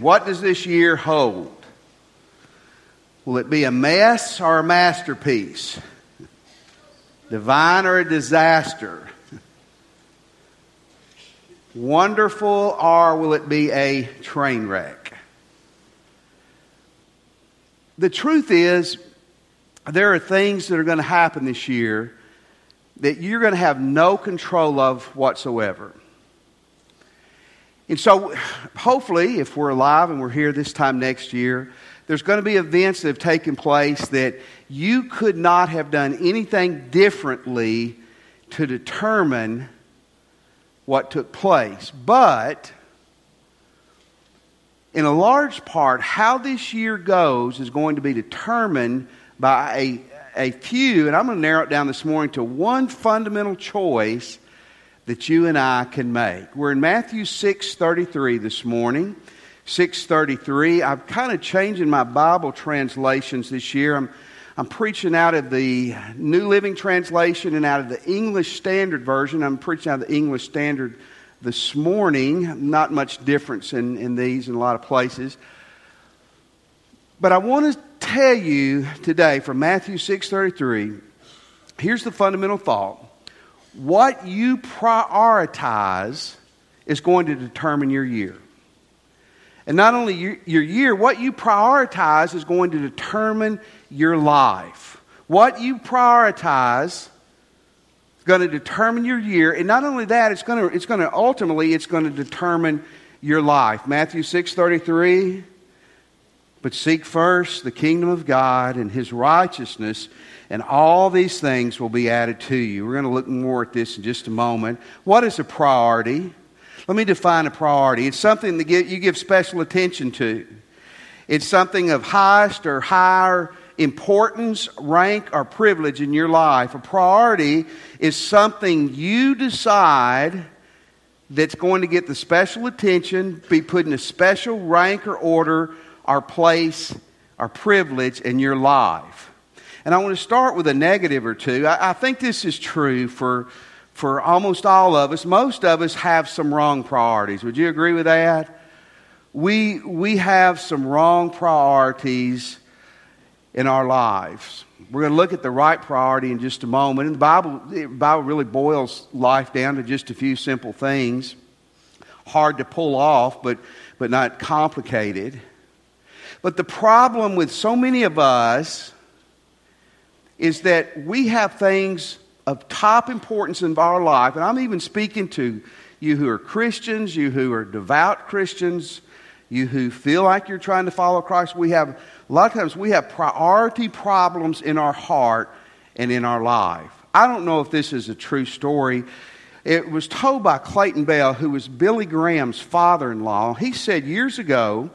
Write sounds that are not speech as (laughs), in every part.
What does this year hold? Will it be a mess or a masterpiece? Divine or a disaster? Wonderful or will it be a train wreck? The truth is, there are things that are going to happen this year that you're going to have no control of whatsoever. And so, hopefully, if we're alive and we're here this time next year, there's going to be events that have taken place that you could not have done anything differently to determine what took place. But, in a large part, how this year goes is going to be determined by a, a few, and I'm going to narrow it down this morning to one fundamental choice that you and I can make. We're in Matthew 6:33 this morning. 633. I'm kind of changing my Bible translations this year. I'm, I'm preaching out of the New Living Translation and out of the English Standard Version. I'm preaching out of the English Standard this morning. Not much difference in, in these in a lot of places. But I want to tell you today from Matthew 6:33, here's the fundamental thought. What you prioritize is going to determine your year. And not only your, your year, what you prioritize is going to determine your life. What you prioritize is going to determine your year. And not only that, it's going to, it's going to ultimately, it's going to determine your life. Matthew 6 33. But seek first the kingdom of God and his righteousness, and all these things will be added to you. We're going to look more at this in just a moment. What is a priority? Let me define a priority. It's something that you give special attention to. It's something of highest or higher importance, rank, or privilege in your life. A priority is something you decide that's going to get the special attention, be put in a special rank or order, or place, our privilege in your life. And I want to start with a negative or two. I, I think this is true for for almost all of us, most of us have some wrong priorities. Would you agree with that? We, we have some wrong priorities in our lives. We're going to look at the right priority in just a moment. And the Bible, the Bible really boils life down to just a few simple things. Hard to pull off, but, but not complicated. But the problem with so many of us is that we have things of top importance in our life, and I'm even speaking to you who are Christians, you who are devout Christians, you who feel like you're trying to follow Christ, we have, a lot of times, we have priority problems in our heart and in our life. I don't know if this is a true story. It was told by Clayton Bell, who was Billy Graham's father in law. He said years ago,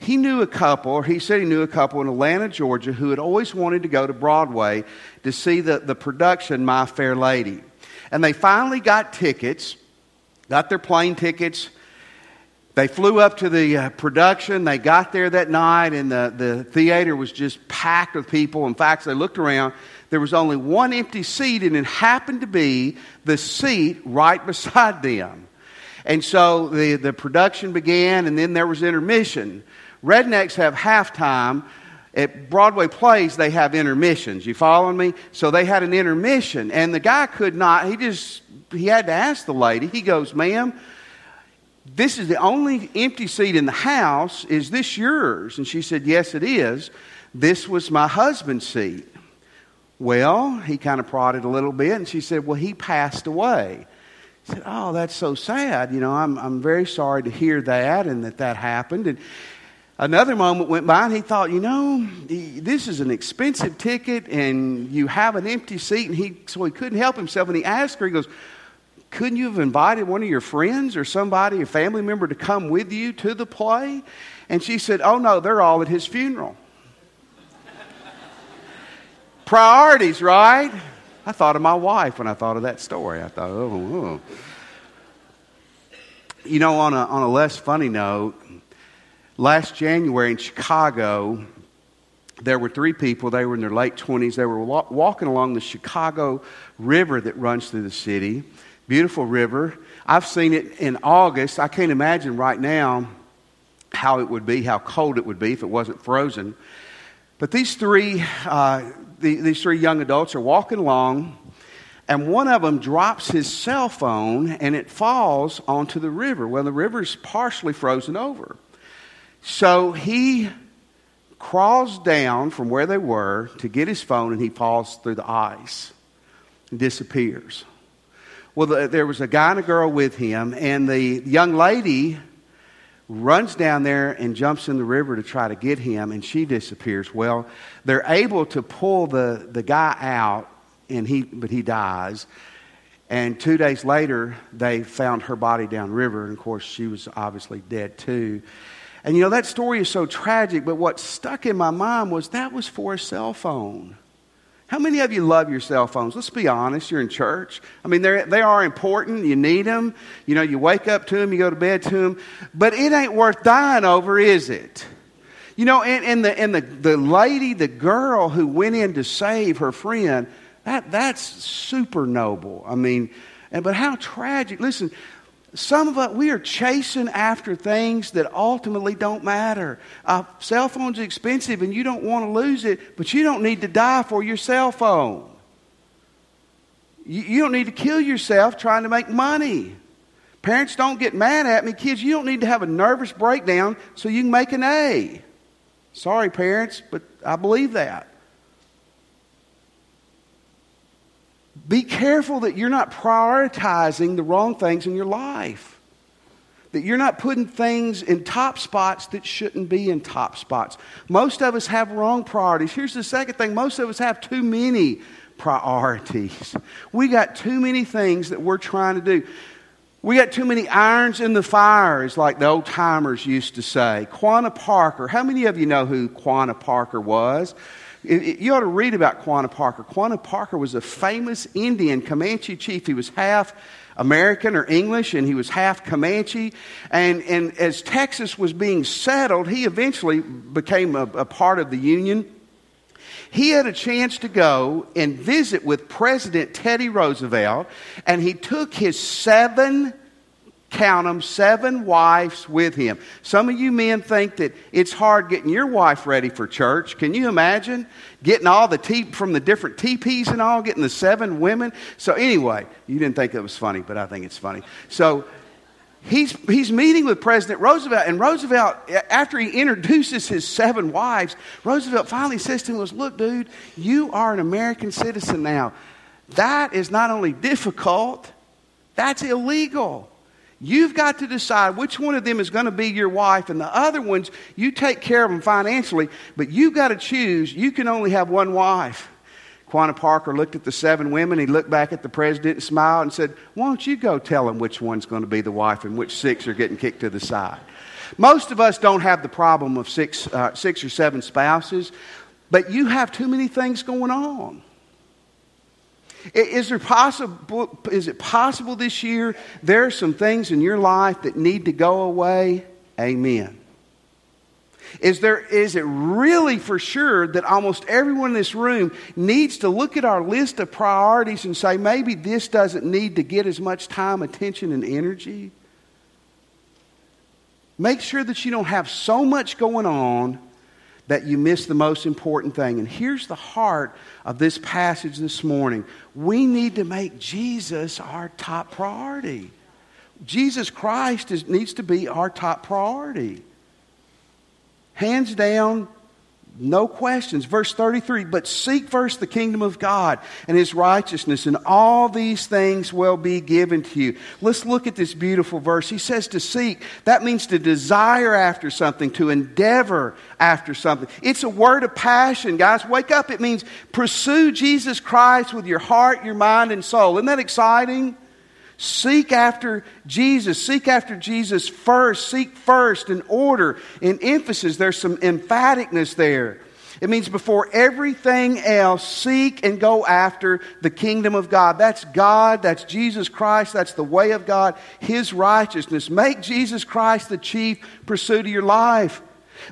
he knew a couple, or he said he knew a couple in Atlanta, Georgia, who had always wanted to go to Broadway to see the, the production My Fair Lady. And they finally got tickets, got their plane tickets. They flew up to the uh, production. They got there that night, and the, the theater was just packed with people. In fact, they looked around. There was only one empty seat, and it happened to be the seat right (laughs) beside them. And so the, the production began, and then there was intermission. Rednecks have halftime. At Broadway plays, they have intermissions. You following me? So they had an intermission, and the guy could not, he just, he had to ask the lady. He goes, Ma'am, this is the only empty seat in the house. Is this yours? And she said, Yes, it is. This was my husband's seat. Well, he kind of prodded a little bit, and she said, Well, he passed away. He said, Oh, that's so sad. You know, I'm, I'm very sorry to hear that and that that happened. And Another moment went by and he thought, you know, this is an expensive ticket and you have an empty seat. And he, so he couldn't help himself. And he asked her, he goes, couldn't you have invited one of your friends or somebody, a family member, to come with you to the play? And she said, oh no, they're all at his funeral. (laughs) Priorities, right? I thought of my wife when I thought of that story. I thought, oh, oh. You know, on a, on a less funny note, Last January in Chicago, there were three people. They were in their late 20s. They were walking along the Chicago River that runs through the city. Beautiful river. I've seen it in August. I can't imagine right now how it would be, how cold it would be if it wasn't frozen. But these three, uh, the, these three young adults are walking along, and one of them drops his cell phone and it falls onto the river. Well, the river's partially frozen over. So he crawls down from where they were to get his phone and he falls through the ice and disappears. Well, the, there was a guy and a girl with him, and the young lady runs down there and jumps in the river to try to get him, and she disappears. Well, they're able to pull the, the guy out, and he, but he dies. And two days later, they found her body downriver, and of course, she was obviously dead too. And you know, that story is so tragic, but what stuck in my mind was that was for a cell phone. How many of you love your cell phones? Let's be honest. You're in church. I mean, they are important. You need them. You know, you wake up to them, you go to bed to them. But it ain't worth dying over, is it? You know, and, and, the, and the, the lady, the girl who went in to save her friend, that, that's super noble. I mean, and, but how tragic. Listen, some of us, we are chasing after things that ultimately don't matter. A cell phone's expensive and you don't want to lose it, but you don't need to die for your cell phone. You, you don't need to kill yourself trying to make money. Parents, don't get mad at me. Kids, you don't need to have a nervous breakdown so you can make an A. Sorry, parents, but I believe that. Be careful that you're not prioritizing the wrong things in your life. That you're not putting things in top spots that shouldn't be in top spots. Most of us have wrong priorities. Here's the second thing most of us have too many priorities. We got too many things that we're trying to do. We got too many irons in the fire, as like the old timers used to say. Quanah Parker. How many of you know who Quanah Parker was? You ought to read about Quanah Parker. Quanah Parker was a famous Indian Comanche chief. He was half American or English, and he was half Comanche. And, and as Texas was being settled, he eventually became a, a part of the Union. He had a chance to go and visit with President Teddy Roosevelt, and he took his seven count them, seven wives with him. Some of you men think that it's hard getting your wife ready for church. Can you imagine getting all the tea from the different teepees and all, getting the seven women? So, anyway, you didn't think it was funny, but I think it's funny. So, he's, he's meeting with President Roosevelt, and Roosevelt, after he introduces his seven wives, Roosevelt finally says to him, Look, dude, you are an American citizen now. That is not only difficult, that's illegal. You've got to decide which one of them is going to be your wife, and the other ones, you take care of them financially, but you've got to choose. You can only have one wife. Quanah Parker looked at the seven women. He looked back at the president and smiled and said, Why don't you go tell him which one's going to be the wife and which six are getting kicked to the side? Most of us don't have the problem of six, uh, six or seven spouses, but you have too many things going on. Is, there possible, is it possible this year there are some things in your life that need to go away? Amen. Is, there, is it really for sure that almost everyone in this room needs to look at our list of priorities and say, maybe this doesn't need to get as much time, attention, and energy? Make sure that you don't have so much going on that you miss the most important thing. And here's the heart of this passage this morning we need to make Jesus our top priority. Jesus Christ is, needs to be our top priority. Hands down, no questions. Verse 33 But seek first the kingdom of God and his righteousness, and all these things will be given to you. Let's look at this beautiful verse. He says to seek. That means to desire after something, to endeavor after something. It's a word of passion, guys. Wake up. It means pursue Jesus Christ with your heart, your mind, and soul. Isn't that exciting? Seek after Jesus. Seek after Jesus first. Seek first in order, in emphasis. There's some emphaticness there. It means before everything else, seek and go after the kingdom of God. That's God, that's Jesus Christ, that's the way of God, His righteousness. Make Jesus Christ the chief pursuit of your life.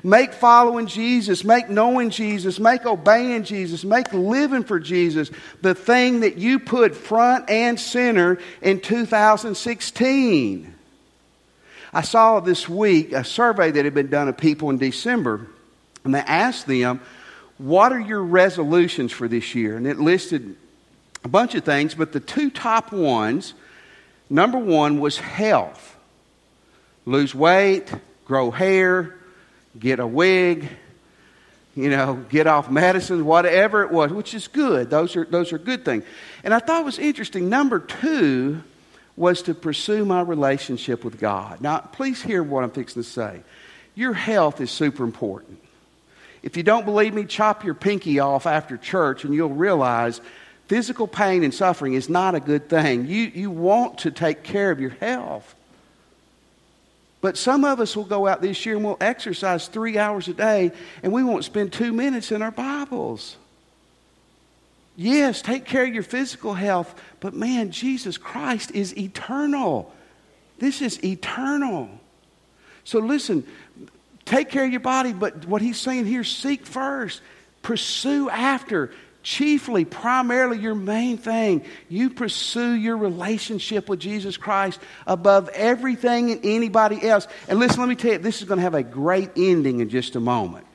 Make following Jesus, make knowing Jesus, make obeying Jesus, make living for Jesus the thing that you put front and center in 2016. I saw this week a survey that had been done of people in December, and they asked them, What are your resolutions for this year? And it listed a bunch of things, but the two top ones number one was health lose weight, grow hair, get a wig, you know, get off medicine, whatever it was, which is good. Those are, those are good things. And I thought it was interesting. Number two was to pursue my relationship with God. Now, please hear what I'm fixing to say. Your health is super important. If you don't believe me, chop your pinky off after church and you'll realize physical pain and suffering is not a good thing. You, you want to take care of your health. But some of us will go out this year and we'll exercise three hours a day and we won't spend two minutes in our Bibles. Yes, take care of your physical health, but man, Jesus Christ is eternal. This is eternal. So listen, take care of your body, but what he's saying here seek first, pursue after chiefly, primarily, your main thing. You pursue your relationship with Jesus Christ above everything and anybody else. And listen, let me tell you, this is going to have a great ending in just a moment.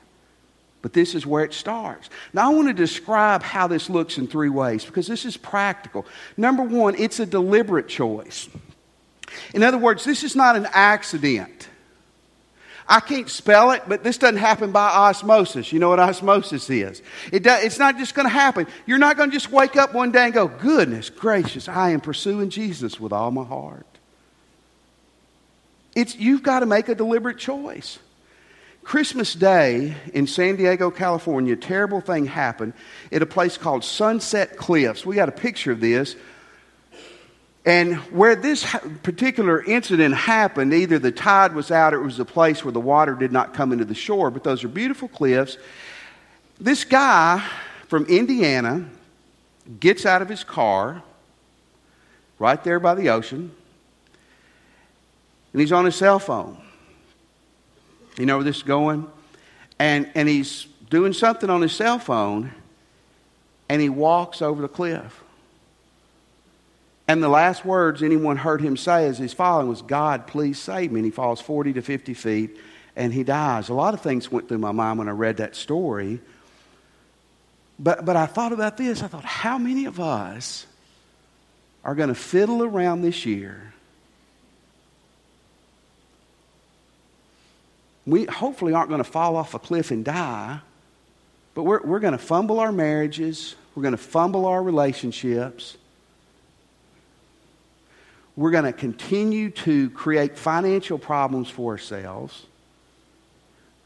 But this is where it starts. Now, I want to describe how this looks in three ways because this is practical. Number one, it's a deliberate choice. In other words, this is not an accident. I can't spell it, but this doesn't happen by osmosis. You know what osmosis is? It does, it's not just going to happen. You're not going to just wake up one day and go, goodness gracious, I am pursuing Jesus with all my heart. It's, you've got to make a deliberate choice. Christmas Day in San Diego, California, a terrible thing happened at a place called Sunset Cliffs. We got a picture of this and where this particular incident happened, either the tide was out or it was a place where the water did not come into the shore, but those are beautiful cliffs. This guy from Indiana gets out of his car right there by the ocean, and he's on his cell phone. You know where this is going? And, and he's doing something on his cell phone, and he walks over the cliff. And the last words anyone heard him say as he's falling was, God, please save me. And he falls 40 to 50 feet and he dies. A lot of things went through my mind when I read that story. But, but I thought about this. I thought, how many of us are going to fiddle around this year? We hopefully aren't going to fall off a cliff and die, but we're, we're going to fumble our marriages, we're going to fumble our relationships we're going to continue to create financial problems for ourselves.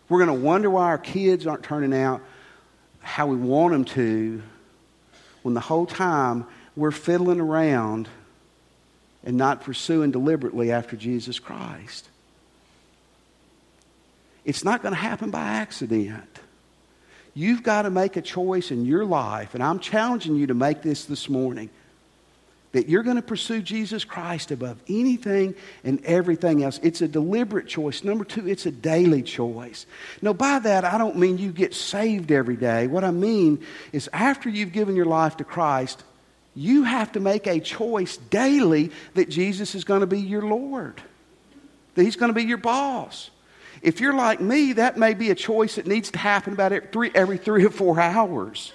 We're going to wonder why our kids aren't turning out how we want them to when the whole time we're fiddling around and not pursuing deliberately after Jesus Christ. It's not going to happen by accident. You've got to make a choice in your life, and I'm challenging you to make this this morning that you're going to pursue Jesus Christ above anything and everything else. It's a deliberate choice. Number two, it's a daily choice. Now, by that, I don't mean you get saved every day. What I mean is after you've given your life to Christ, you have to make a choice daily that Jesus is going to be your Lord, that He's going to be your boss. If you're like me, that may be a choice that needs to happen about every three, every three or four hours.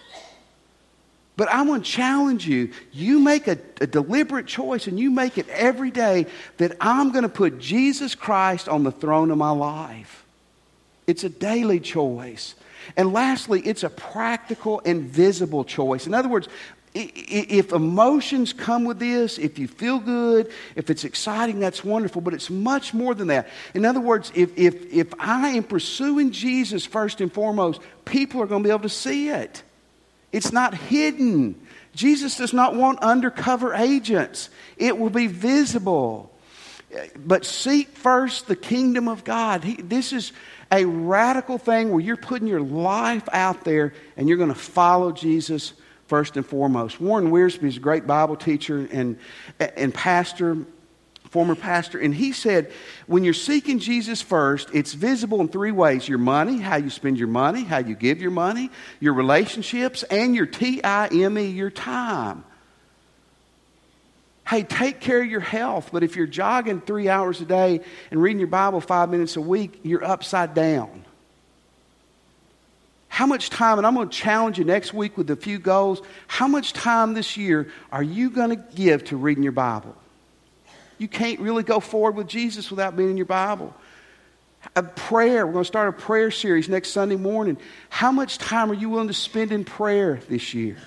But I want to challenge you. You make a, a, deliberate choice and you make it every day that I'm going to put Jesus Christ on the throne of my life. It's a daily choice. And lastly, it's a practical and visible choice. In other words, if emotions come with this, if you feel good, if it's exciting, that's wonderful, but it's much more than that. In other words, if, if, if I am pursuing Jesus first and foremost, people are going to be able to see it. It's not hidden. Jesus does not want undercover agents, it will be visible. But seek first the kingdom of God. He, this is a radical thing where you're putting your life out there and you're going to follow Jesus first and foremost. Warren Wiersbe is a great Bible teacher and, and pastor former pastor, and he said, when you're seeking Jesus first, it's visible in three ways your money, how you spend your money, how you give your money, your relationships, and your T I M E, your time. Hey, take care of your health. But if you're jogging three hours a day and reading your Bible five minutes a week, you're upside down. How much time, and I'm going to challenge you next week with a few goals. How much time this year are you going to give to reading your Bible? You can't really go forward with Jesus without being in your Bible. A prayer, we're going to start a prayer series next Sunday morning. How much time are you willing to spend in prayer this year?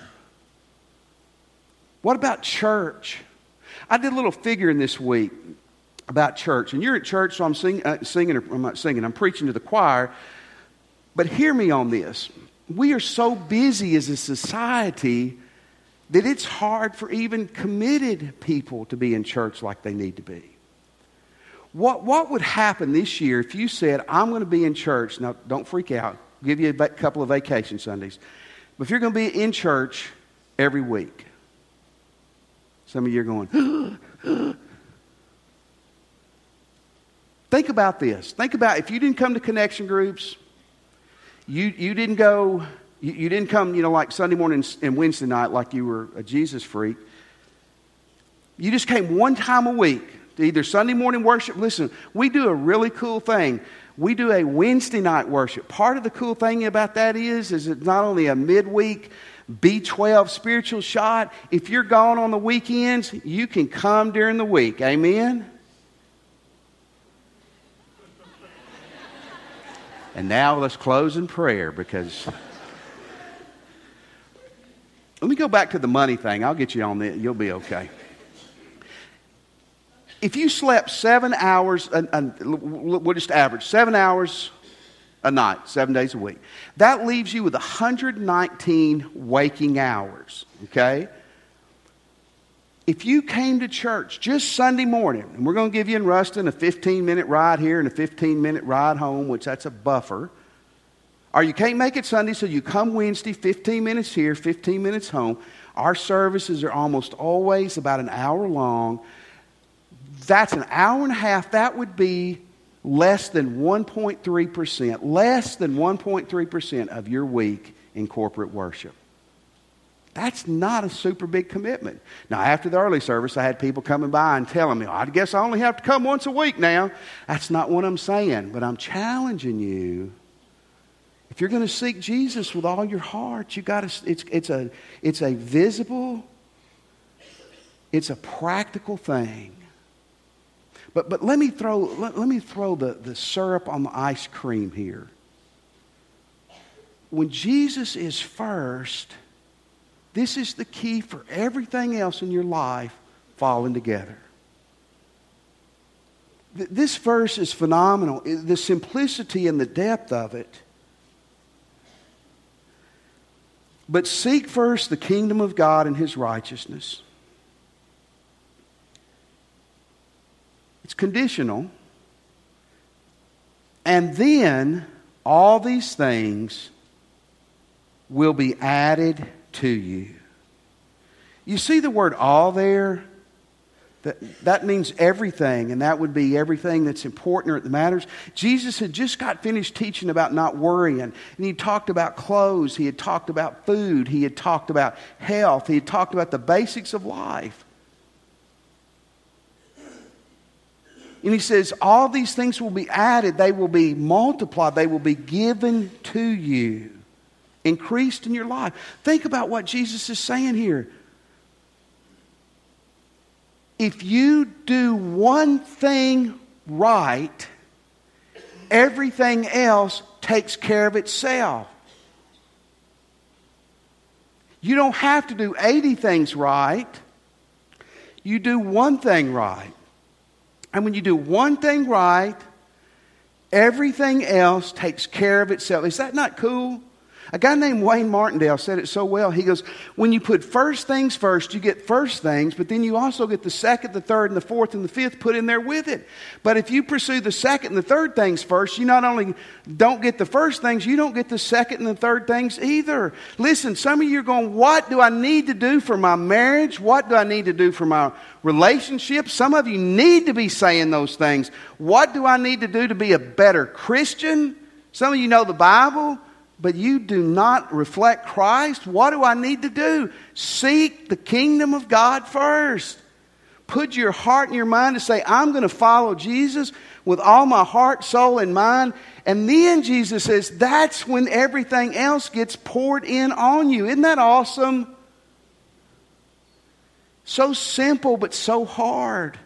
What about church? I did a little figuring this week about church, and you're at church, so I'm sing, uh, singing, I'm not singing, I'm preaching to the choir. But hear me on this. We are so busy as a society that it's hard for even committed people to be in church like they need to be. What, what would happen this year if you said, I'm going to be in church? Now, don't freak out. I'll give you a couple of vacation Sundays. But if you're going to be in church every week, some of you are going, (gasps) Think about this. Think about if you didn't come to connection groups, you, you didn't go, you, you didn't come, you know, like Sunday morning and Wednesday night like you were a Jesus freak. You just came one time a week to either Sunday morning worship. Listen, we do a really cool thing. We do a Wednesday night worship. Part of the cool thing about that is, is it's not only a midweek B12 spiritual shot. If you're gone on the weekends, you can come during the week. Amen? And now let's close in prayer because. Let me go back to the money thing. I'll get you on that. You'll be okay. If you slept seven hours, we'll just average seven hours a night, seven days a week, that leaves you with 119 waking hours, okay? if you came to church just Sunday morning, and we're going to give you in Ruston a 15 minute ride here and a 15 minute ride home, which that's a buffer, or you can't make it Sunday, so you come Wednesday, 15 minutes here, 15 minutes home. Our services are almost always about an hour long. That's an hour and a half. That would be less than 1.3%, less than 1.3% of your week in corporate worship. That's not a super big commitment. Now, after the early service, I had people coming by and telling me, I guess I only have to come once a week now. That's not what I'm saying, but I'm challenging you. If you're going to seek Jesus with all your heart, you got to, it's, it's, a, it's a visible, it's a practical thing. But, but let me throw, let, let me throw the, the syrup on the ice cream here. When Jesus is first, this is the key for everything else in your life falling together. This verse is phenomenal. The simplicity and the depth of it. But seek first the kingdom of God and his righteousness. It's conditional. And then all these things will be added to you. You see the word all there? That, that means everything, and that would be everything that's important or that matters. Jesus had just got finished teaching about not worrying, and he talked about clothes, he had talked about food, he had talked about health, he had talked about the basics of life. And he says, All these things will be added, they will be multiplied, they will be given to you increased in your life. Think about what Jesus is saying here. If you do one thing right, everything else takes care of itself. You don't have to do 80 things right. You do one thing right. And when you do one thing right, everything else takes care of itself. Is that not cool? A guy named Wayne Martindale said it so well. He goes, When you put first things first, you get first things, but then you also get the second, the third, and the fourth, and the fifth put in there with it. But if you pursue the second and the third things first, you not only don't get the first things, you don't get the second and the third things either. Listen, some of you are going, What do I need to do for my marriage? What do I need to do for my relationship? Some of you need to be saying those things. What do I need to do to be a better Christian? Some of you know the Bible but you do not reflect Christ, what do I need to do? Seek the kingdom of God first. put your heart and your mind to say, I'm going to follow Jesus with all my heart, soul, and mind. And then Jesus says, that's when everything else gets poured in on you. Isn't that awesome? So simple, but so hard.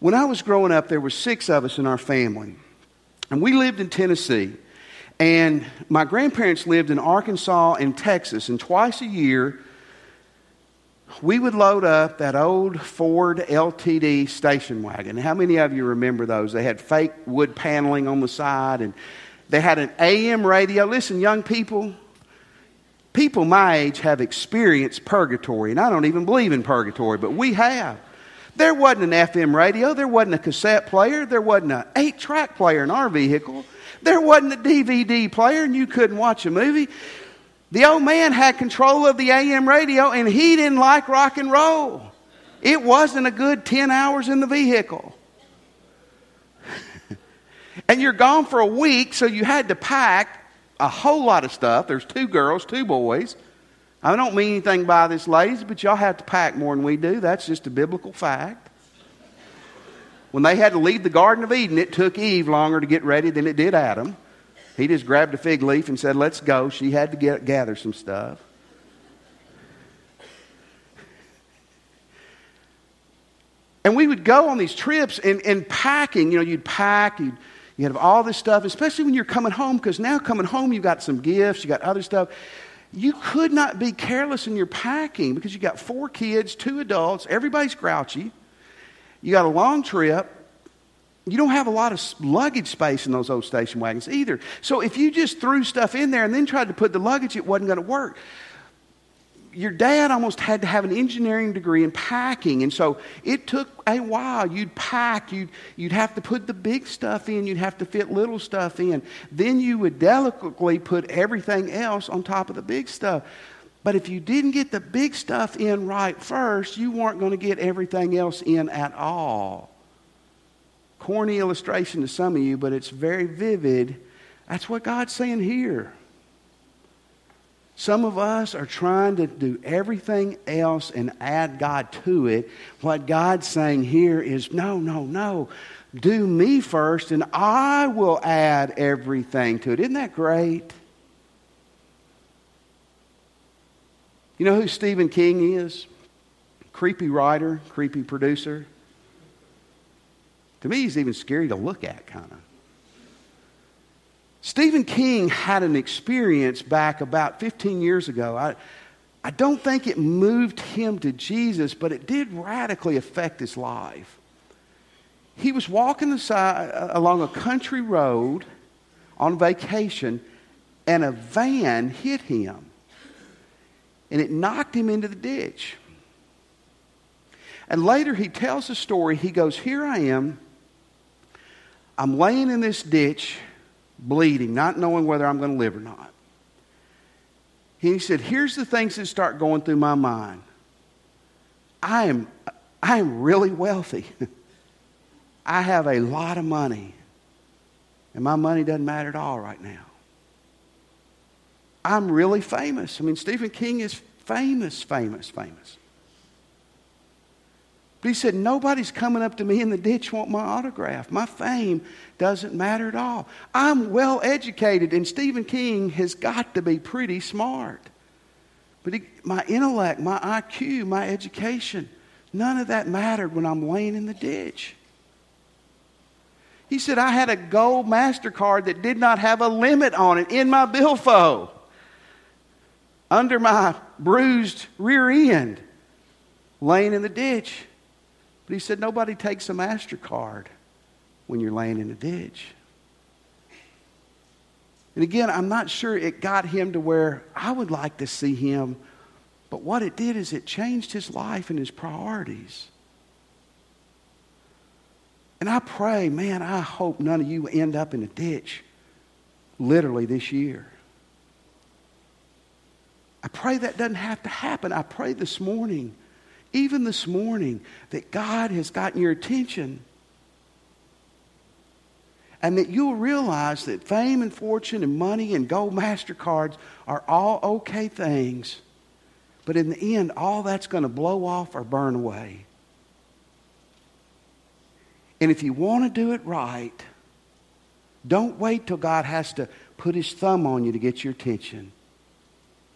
When I was growing up, there were six of us in our family. And we lived in Tennessee. And my grandparents lived in Arkansas and Texas. And twice a year, we would load up that old Ford LTD station wagon. How many of you remember those? They had fake wood paneling on the side and they had an AM radio. Listen, young people, people my age have experienced purgatory, and I don't even believe in purgatory, but we have. There wasn't an FM radio, there wasn't a cassette player, there wasn't an eight track player in our vehicle, there wasn't a DVD player, and you couldn't watch a movie. The old man had control of the AM radio and he didn't like rock and roll. It wasn't a good 10 hours in the vehicle. (laughs) and you're gone for a week, so you had to pack a whole lot of stuff. There's two girls, two boys. I don't mean anything by this, ladies, but y'all have to pack more than we do. That's just a biblical fact. When they had to leave the Garden of Eden, it took Eve longer to get ready than it did Adam. He just grabbed a fig leaf and said, Let's go. She had to get, gather some stuff. And we would go on these trips and, and packing, you know, you'd pack, you'd, you have all this stuff, especially when you're coming home, because now coming home, you've got some gifts, you got other stuff. You could not be careless in your packing because you got four kids, two adults, everybody's grouchy. You got a long trip you don't have a lot of luggage space in those old station wagons either. So if you just threw stuff in there and then tried to put the luggage, it wasn't going to work. Your dad almost had to have an engineering degree in packing, and so it took a while. You'd pack, you'd, you'd have to put the big stuff in, you'd have to fit little stuff in. Then you would delicately put everything else on top of the big stuff. But if you didn't get the big stuff in right first, you weren't going to get everything else in at all corny illustration to some of you, but it's very vivid. That's what God's saying here. Some of us are trying to do everything else and add God to it. What God's saying here is no, no, no. Do me first, and I will add everything to it. Isn't that great? You know who Stephen King is? Creepy writer, creepy producer. To me, he's even scary to look at, kind of. Stephen King had an experience back about 15 years ago. I, I don't think it moved him to Jesus, but it did radically affect his life. He was walking aside, uh, along a country road on vacation, and a van hit him. And it knocked him into the ditch. And later he tells the story. He goes, Here I am I'm laying in this ditch, bleeding, not knowing whether I'm going to live or not. He said, Here's the things that start going through my mind. I am, I am really wealthy. (laughs) I have a lot of money. And my money doesn't matter at all right now. I'm really famous. I mean, Stephen King is famous, famous, famous. But he said, Nobody's coming up to me in the ditch want my autograph. My fame doesn't matter at all. I'm well educated, and Stephen King has got to be pretty smart. But he, my intellect, my IQ, my education, none of that mattered when I'm laying in the ditch. He said, I had a gold MasterCard that did not have a limit on it in my billfold under my bruised rear end, laying in the ditch. But he said, nobody takes a MasterCard when you're laying in a ditch. And again, I'm not sure it got him to where I would like to see him, but what it did is it changed his life and his priorities. And I pray, man, I hope none of you end up in a ditch literally this year. I pray that doesn't have to happen. I pray this morning even this morning, that God has gotten your attention. And that you'll realize that fame and fortune and money and gold MasterCards are all okay things. But in the end, all that's going to blow off or burn away. And if you want to do it right, don't wait till God has to put his thumb on you to get your attention.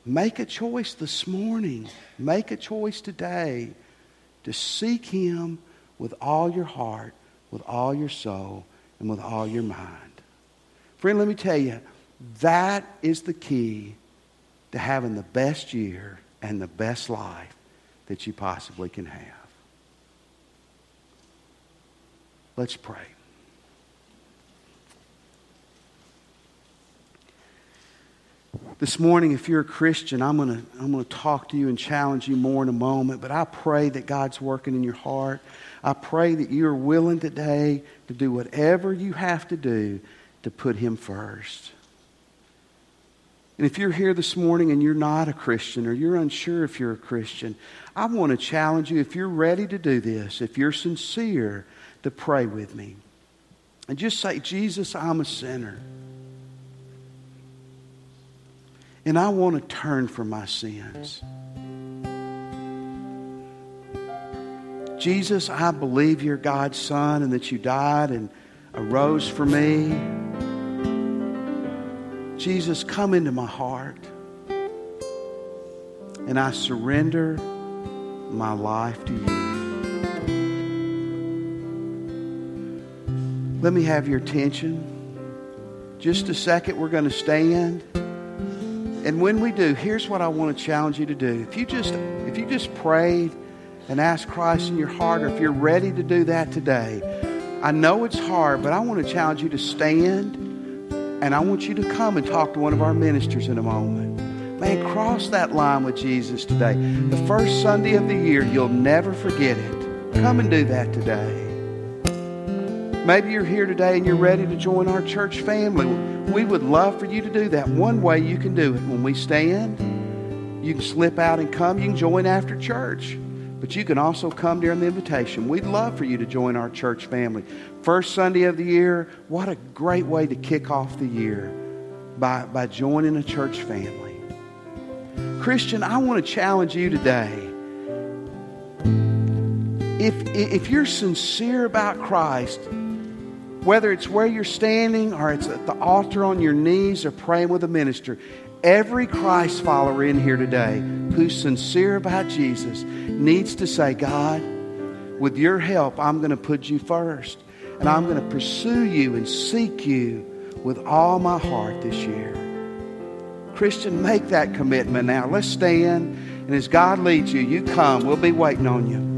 Make a choice this morning. Make a choice today to seek him with all your heart, with all your soul, and with all your mind. Friend, let me tell you, that is the key to having the best year and the best life that you possibly can have. Let's pray. This morning, if you're a Christian, I'm going to I'm going to talk to you and challenge you more in a moment, but I pray that God's working in your heart. I pray that you are willing today to do whatever you have to do to put Him first. And if you're here this morning and you're not a Christian or you're unsure if you're a Christian, I want to challenge you if you're ready to do this, if you're sincere, to pray with me. And just say, Jesus, I'm a sinner. And I want to turn from my sins. Jesus, I believe you're God's Son and that you died and arose for me. Jesus, come into my heart. And I surrender my life to you. Let me have your attention. Just a second, we're going to stand. And when we do, here's what I want to challenge you to do. If you just if you just prayed and asked Christ in your heart, or if you're ready to do that today, I know it's hard, but I want to challenge you to stand and I want you to come and talk to one of our ministers in a moment. Man, cross that line with Jesus today. The first Sunday of the year, you'll never forget it. Come and do that today. Maybe you're here today and you're ready to join our church family. We would love for you to do that. One way you can do it when we stand, you can slip out and come. You can join after church. But you can also come during the invitation. We'd love for you to join our church family. First Sunday of the year, what a great way to kick off the year by, by joining a church family. Christian, I want to challenge you today. If, if you're sincere about Christ, whether it's where you're standing or it's at the altar on your knees or praying with a minister, every Christ follower in here today who's sincere about Jesus needs to say, God, with your help, I'm going to put you first. And I'm going to pursue you and seek you with all my heart this year. Christian, make that commitment now. Let's stand. And as God leads you, you come. We'll be waiting on you.